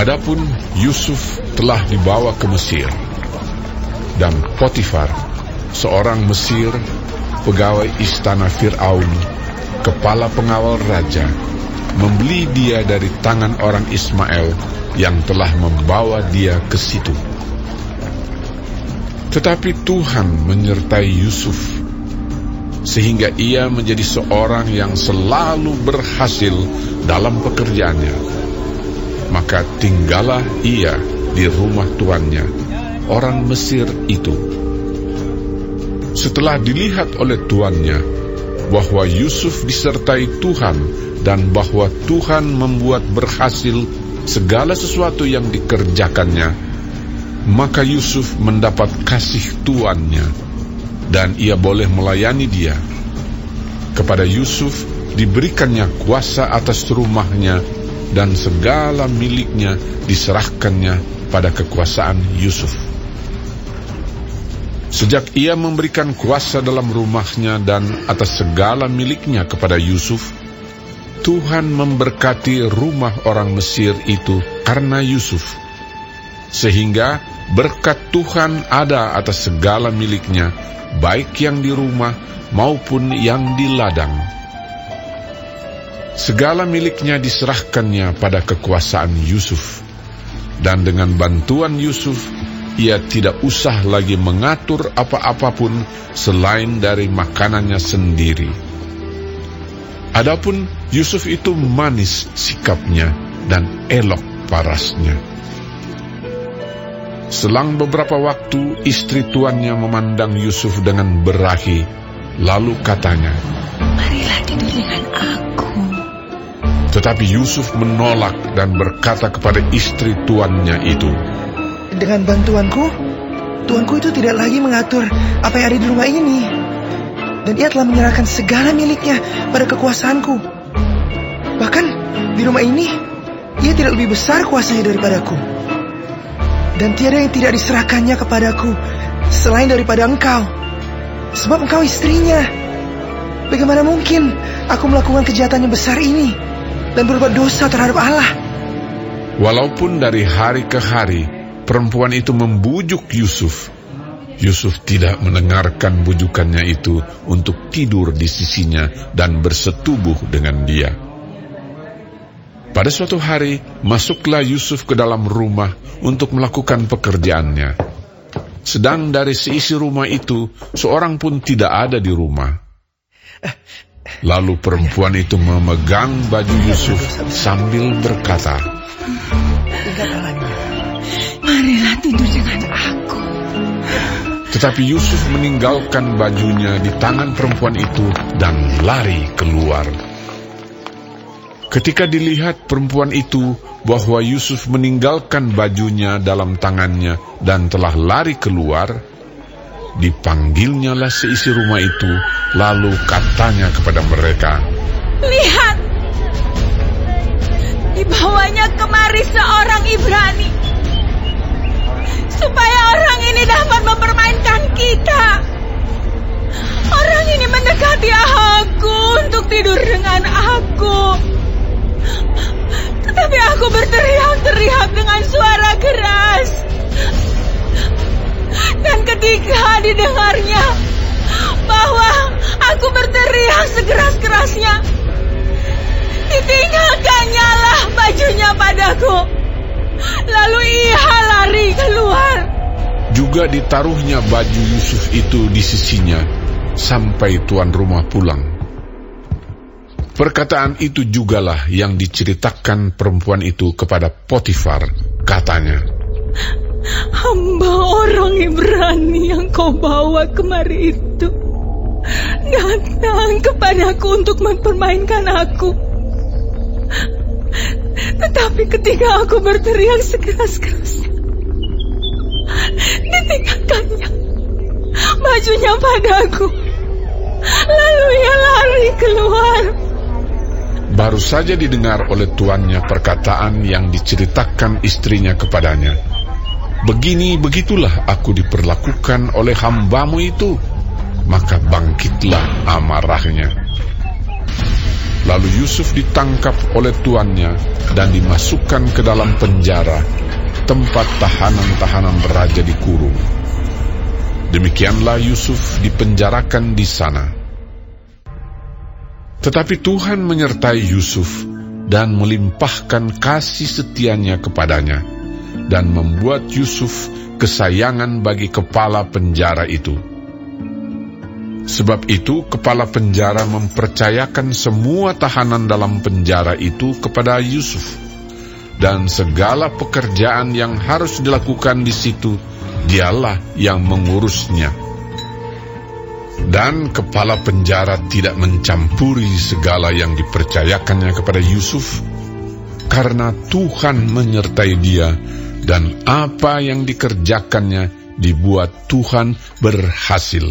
Adapun Yusuf telah dibawa ke Mesir, dan Potifar, seorang Mesir, pegawai istana Fir'aun, kepala pengawal raja, membeli dia dari tangan orang Ismail yang telah membawa dia ke situ. Tetapi Tuhan menyertai Yusuf, sehingga ia menjadi seorang yang selalu berhasil dalam pekerjaannya maka tinggallah ia di rumah tuannya, orang Mesir itu. Setelah dilihat oleh tuannya bahwa Yusuf disertai Tuhan dan bahwa Tuhan membuat berhasil segala sesuatu yang dikerjakannya, maka Yusuf mendapat kasih tuannya dan ia boleh melayani dia. Kepada Yusuf diberikannya kuasa atas rumahnya dan segala miliknya diserahkannya pada kekuasaan Yusuf. Sejak ia memberikan kuasa dalam rumahnya dan atas segala miliknya kepada Yusuf, Tuhan memberkati rumah orang Mesir itu karena Yusuf, sehingga berkat Tuhan ada atas segala miliknya, baik yang di rumah maupun yang di ladang. Segala miliknya diserahkannya pada kekuasaan Yusuf. Dan dengan bantuan Yusuf, ia tidak usah lagi mengatur apa-apapun selain dari makanannya sendiri. Adapun Yusuf itu manis sikapnya dan elok parasnya. Selang beberapa waktu, istri tuannya memandang Yusuf dengan berahi, lalu katanya, Marilah tidur dengan aku. Tetapi Yusuf menolak dan berkata kepada istri tuannya itu, Dengan bantuanku, tuanku itu tidak lagi mengatur apa yang ada di rumah ini. Dan ia telah menyerahkan segala miliknya pada kekuasaanku. Bahkan di rumah ini, ia tidak lebih besar kuasanya daripadaku. Dan tiada yang tidak diserahkannya kepadaku selain daripada engkau. Sebab engkau istrinya. Bagaimana mungkin aku melakukan kejahatan yang besar ini? Dan berbuat dosa terhadap Allah. Walaupun dari hari ke hari perempuan itu membujuk Yusuf, Yusuf tidak mendengarkan bujukannya itu untuk tidur di sisinya dan bersetubuh dengan dia. Pada suatu hari, masuklah Yusuf ke dalam rumah untuk melakukan pekerjaannya. Sedang dari seisi rumah itu, seorang pun tidak ada di rumah. Lalu perempuan itu memegang baju Yusuf sambil berkata, Marilah tidur dengan aku. Tetapi Yusuf meninggalkan bajunya di tangan perempuan itu dan lari keluar. Ketika dilihat perempuan itu bahwa Yusuf meninggalkan bajunya dalam tangannya dan telah lari keluar, Dipanggilnyalah seisi rumah itu, lalu katanya kepada mereka, Lihat, dibawanya kemari seorang Ibrani, supaya orang ini dapat mempermainkan kita. Orang ini mendekati aku untuk tidur dengan aku. Tetapi aku berteriak-teriak dengan suara keras. Ketika didengarnya bahwa aku berteriak sekeras-kerasnya, ditinggalkannya lah bajunya padaku. Lalu ia lari keluar. Juga ditaruhnya baju Yusuf itu di sisinya sampai tuan rumah pulang. Perkataan itu jugalah yang diceritakan perempuan itu kepada Potifar, katanya. Hamba orang Ibrani yang kau bawa kemari itu datang kepadaku untuk mempermainkan aku. Tetapi ketika aku berteriak sekeras-kerasnya, ditinggalkannya bajunya padaku. Lalu ia lari keluar. Baru saja didengar oleh tuannya perkataan yang diceritakan istrinya kepadanya. Begini begitulah aku diperlakukan oleh hambamu itu. Maka bangkitlah amarahnya. Lalu Yusuf ditangkap oleh tuannya dan dimasukkan ke dalam penjara, tempat tahanan-tahanan raja dikurung. Demikianlah Yusuf dipenjarakan di sana. Tetapi Tuhan menyertai Yusuf dan melimpahkan kasih setianya kepadanya, dan membuat Yusuf kesayangan bagi kepala penjara itu. Sebab itu, kepala penjara mempercayakan semua tahanan dalam penjara itu kepada Yusuf, dan segala pekerjaan yang harus dilakukan di situ dialah yang mengurusnya. Dan kepala penjara tidak mencampuri segala yang dipercayakannya kepada Yusuf, karena Tuhan menyertai dia, dan apa yang dikerjakannya dibuat Tuhan berhasil.